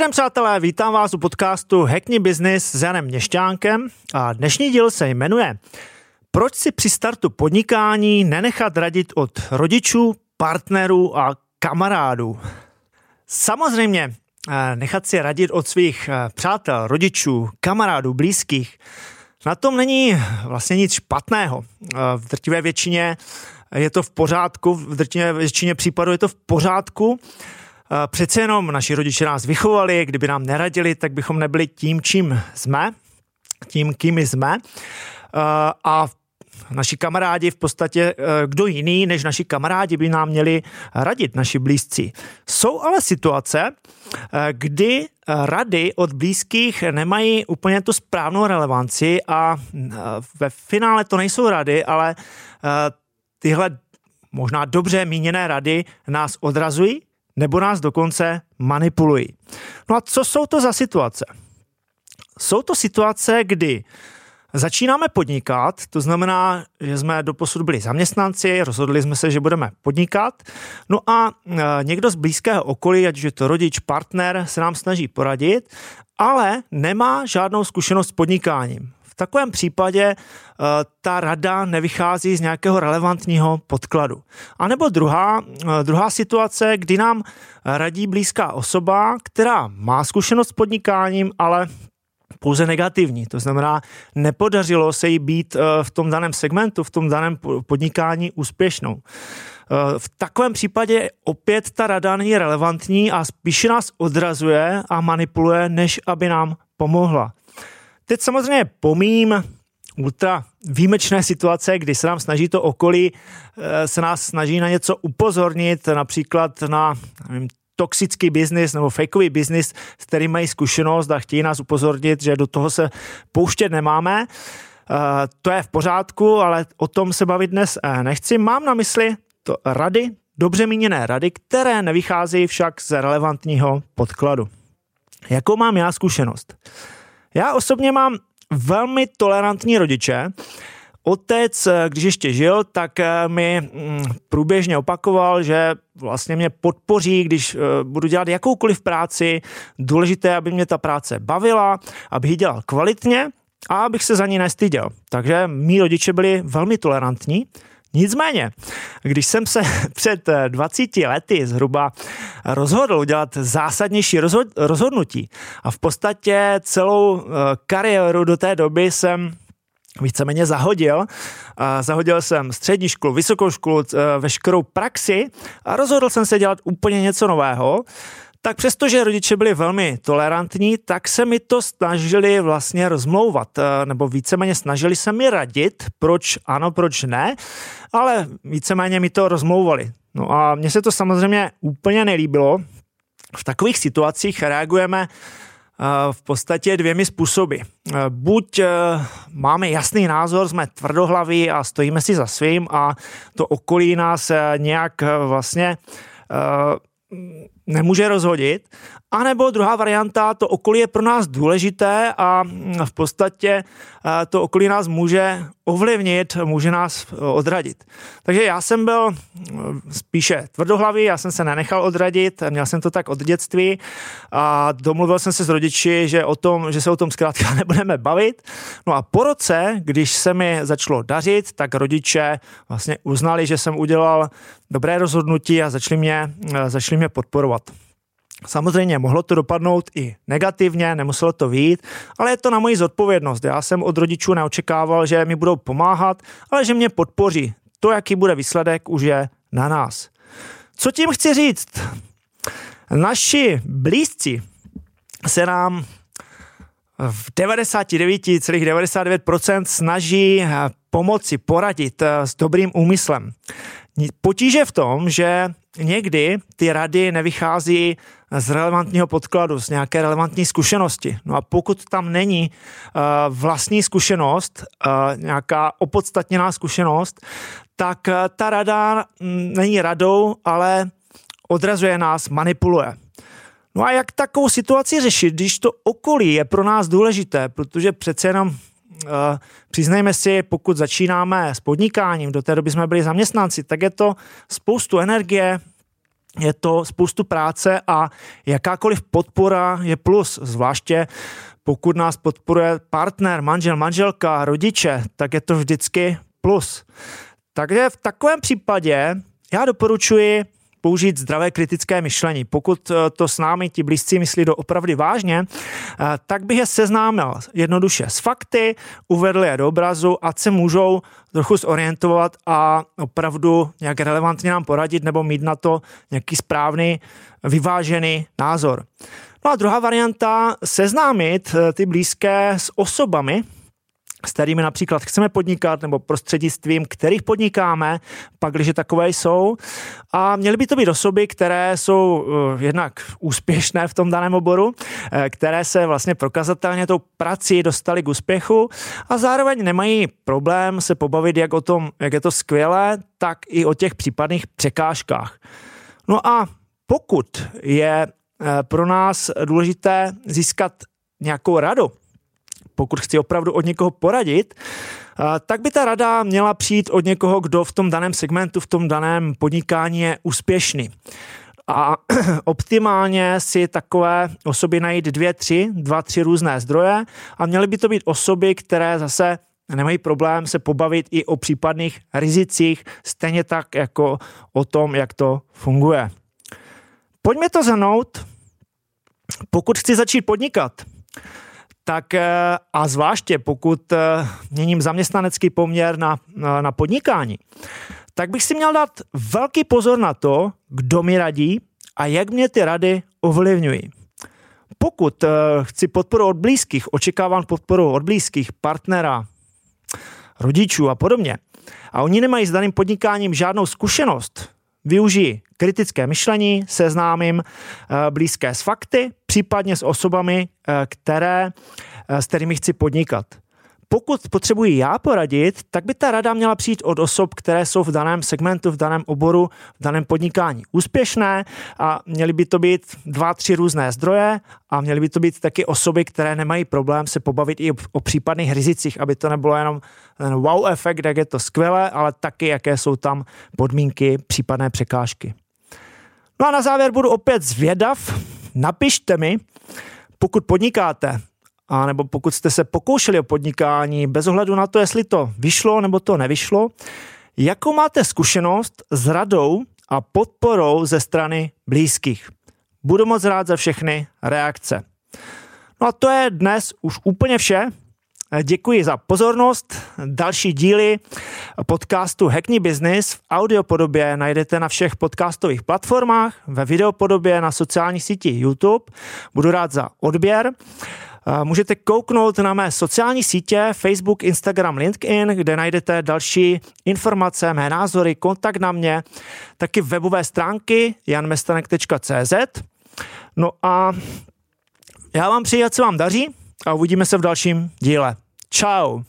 Den, přátelé, vítám vás u podcastu Hackni Business s Janem Měšťánkem a dnešní díl se jmenuje Proč si při startu podnikání nenechat radit od rodičů, partnerů a kamarádů? Samozřejmě, eh, nechat si radit od svých eh, přátel, rodičů, kamarádů, blízkých, na tom není vlastně nic špatného. Eh, v drtivé většině je to v pořádku, v drtivé většině případů je to v pořádku, Přece jenom naši rodiče nás vychovali, kdyby nám neradili, tak bychom nebyli tím, čím jsme, tím, kým jsme. A naši kamarádi v podstatě, e, kdo jiný než naši kamarádi by nám měli radit, naši blízcí. Jsou ale situace, kdy rady od blízkých nemají úplně tu správnou relevanci a ve finále to nejsou rady, ale tyhle možná dobře míněné rady nás odrazují nebo nás dokonce manipulují. No a co jsou to za situace? Jsou to situace, kdy Začínáme podnikat, to znamená, že jsme doposud byli zaměstnanci, rozhodli jsme se, že budeme podnikat. No a e, někdo z blízkého okolí, ať je to rodič, partner, se nám snaží poradit, ale nemá žádnou zkušenost s podnikáním takovém případě eh, ta rada nevychází z nějakého relevantního podkladu. A nebo druhá, eh, druhá situace, kdy nám radí blízká osoba, která má zkušenost s podnikáním, ale pouze negativní. To znamená, nepodařilo se jí být eh, v tom daném segmentu, v tom daném podnikání úspěšnou. V takovém případě opět ta rada není relevantní a spíše nás odrazuje a manipuluje, než aby nám pomohla. Teď samozřejmě pomím ultra výjimečné situace, kdy se nám snaží to okolí, eh, se nás snaží na něco upozornit, například na nevím, toxický biznis nebo fakeový biznis, s kterým mají zkušenost a chtějí nás upozornit, že do toho se pouštět nemáme. Eh, to je v pořádku, ale o tom se bavit dnes eh, nechci. Mám na mysli to rady, dobře míněné rady, které nevycházejí však z relevantního podkladu. Jakou mám já zkušenost? Já osobně mám velmi tolerantní rodiče. Otec, když ještě žil, tak eh, mi mm, průběžně opakoval, že vlastně mě podpoří, když eh, budu dělat jakoukoliv práci. Důležité, aby mě ta práce bavila, aby ji dělal kvalitně a abych se za ní nestyděl. Takže mý rodiče byli velmi tolerantní. Nicméně, když jsem se před 20 eh, lety zhruba rozhodl udělat zásadnější rozhodnutí a v podstatě celou eh, kariéru do té doby jsem víceméně zahodil. Zahodil jsem střední školu, vysokou školu, eh, veškerou praxi a rozhodl jsem se dělat úplně něco nového tak přestože rodiče byli velmi tolerantní, tak se mi to snažili vlastně rozmlouvat, eh, nebo víceméně snažili se mi radit, proč ano, proč ne, ale víceméně mi to rozmlouvali. No a mně se to samozřejmě úplně nelíbilo. V takových situacích reagujeme eh, v podstatě dvěmi způsoby. Eh, buď máme jasný názor, jsme tvrdohlaví a stojíme si za svým a to okolí nás nějak vlastně nemůže rozhodit. A nebo druhá varianta, to okolí je pro nás důležité a v podstatě eh, to okolí nás může ovlivnit, může nás eh, odradit. Takže já jsem byl eh, spíše tvrdohlavý, já jsem se nenechal odradit, měl jsem to tak od dětství a domluvil jsem se s rodiči, že, o tom, že se o tom zkrátka nebudeme bavit. No a po roce, když se mi začalo dařit, tak rodiče vlastně uznali, že jsem udělal dobré rozhodnutí a začali mě, začali mě podporovat. Samozřejmě mohlo to dopadnout i negativně, nemuselo to vít, ale je to na moji zodpovědnost. Já jsem od rodičů neočekával, že mi budou pomáhat, ale že mě podpoří. To, jaký bude výsledek, už je na nás. Co tím chci říct? Naši blízci se nám v 99,99% snaží pomoci, poradit s dobrým úmyslem. Potíže v tom, že někdy ty rady nevychází z relevantního podkladu, z nějaké relevantní zkušenosti. No a pokud tam není uh, vlastní zkušenost, uh, nějaká opodstatněná zkušenost, tak uh, ta rada není radou, ale odrazuje nás, manipuluje. No a jak takovou situaci řešit, když to okolí je pro nás důležité, protože přece jenom přiznejme si, pokud začínáme s podnikáním, do té doby jsme byli zaměstnanci, tak je to spoustu energie, je to spoustu práce a jakákoliv podpora je plus, zvláště pokud nás podporuje partner, manžel, manželka, rodiče, tak je to vždycky plus. Takže v takovém případě já doporučuji použít zdravé kritické myšlení. Pokud eh, to s námi ti blízcí myslí do opravdu vážně, eh, tak bych je seznámil jednoduše s fakty, uvedl je do obrazu, ať se můžou trochu zorientovat a opravdu nějak relevantně nám poradit nebo mít na to nějaký správný, vyvážený názor. No a druhá varianta, seznámit eh, ty blízké s osobami, s kterými například chceme podnikat, nebo prostřednictvím kterých podnikáme, pak, když takové jsou. A měly by to být osoby, které jsou uh, jednak úspěšné v tom daném oboru, eh, které se vlastně prokazatelně tou prací dostali k úspěchu a zároveň nemají problém se pobavit jak o tom, jak je to skvělé, tak i o těch případných překážkách. No a pokud je eh, pro nás důležité získat nějakou radu, pokud chci opravdu od někoho poradit, tak by ta rada měla přijít od někoho, kdo v tom daném segmentu, v tom daném podnikání je úspěšný. A optimálně si takové osoby najít dvě, tři, dva, tři různé zdroje a měly by to být osoby, které zase nemají problém se pobavit i o případných rizicích, stejně tak jako o tom, jak to funguje. Pojďme to zhrnout. Pokud chci začít podnikat, tak eh, a zvláště pokud eh, měním zaměstnanecký poměr na, na podnikání, tak bych si měl dát velký pozor na to, kdo mi radí a jak mě ty rady ovlivňují. Pokud eh, chci podporu od blízkých, očekávám podporu od blízkých, partnera, rodičů a podobně, a oni nemají s daným podnikáním žádnou zkušenost, využiji kritické myšlení, seznámím eh, blízké s fakty, případně s osobami, eh, které, eh, s kterými chci podnikat. Pokud potřebuji já poradit, tak by ta rada měla přijít od osob, které jsou v daném segmentu, v daném oboru, v daném podnikání úspěšné a měly by to být dva, tři různé zdroje a měly by to být taky osoby, které nemají problém se pobavit i o, případných rizicích, aby to nebylo jenom ten wow efekt, jak je to skvělé, ale taky, jaké jsou tam podmínky, případné překážky. No a na závěr budu opět zvědav. Napište mi, pokud podnikáte, a nebo pokud jste se pokoušeli o podnikání, bez ohledu na to, jestli to vyšlo nebo to nevyšlo, jakou máte zkušenost s radou a podporou ze strany blízkých. Budu moc rád za všechny reakce. No a to je dnes už úplně vše. Děkuji za pozornost. Další díly podcastu Hackney Business v audiopodobě najdete na všech podcastových platformách, ve videopodobě na sociálních sítích YouTube. Budu rád za odběr. Můžete kouknout na mé sociální sítě Facebook, Instagram, LinkedIn, kde najdete další informace, mé názory, kontakt na mě, taky webové stránky janmestanek.cz. No a já vám přeji, se vám daří a uvidíme se v dalším díle. Ciao.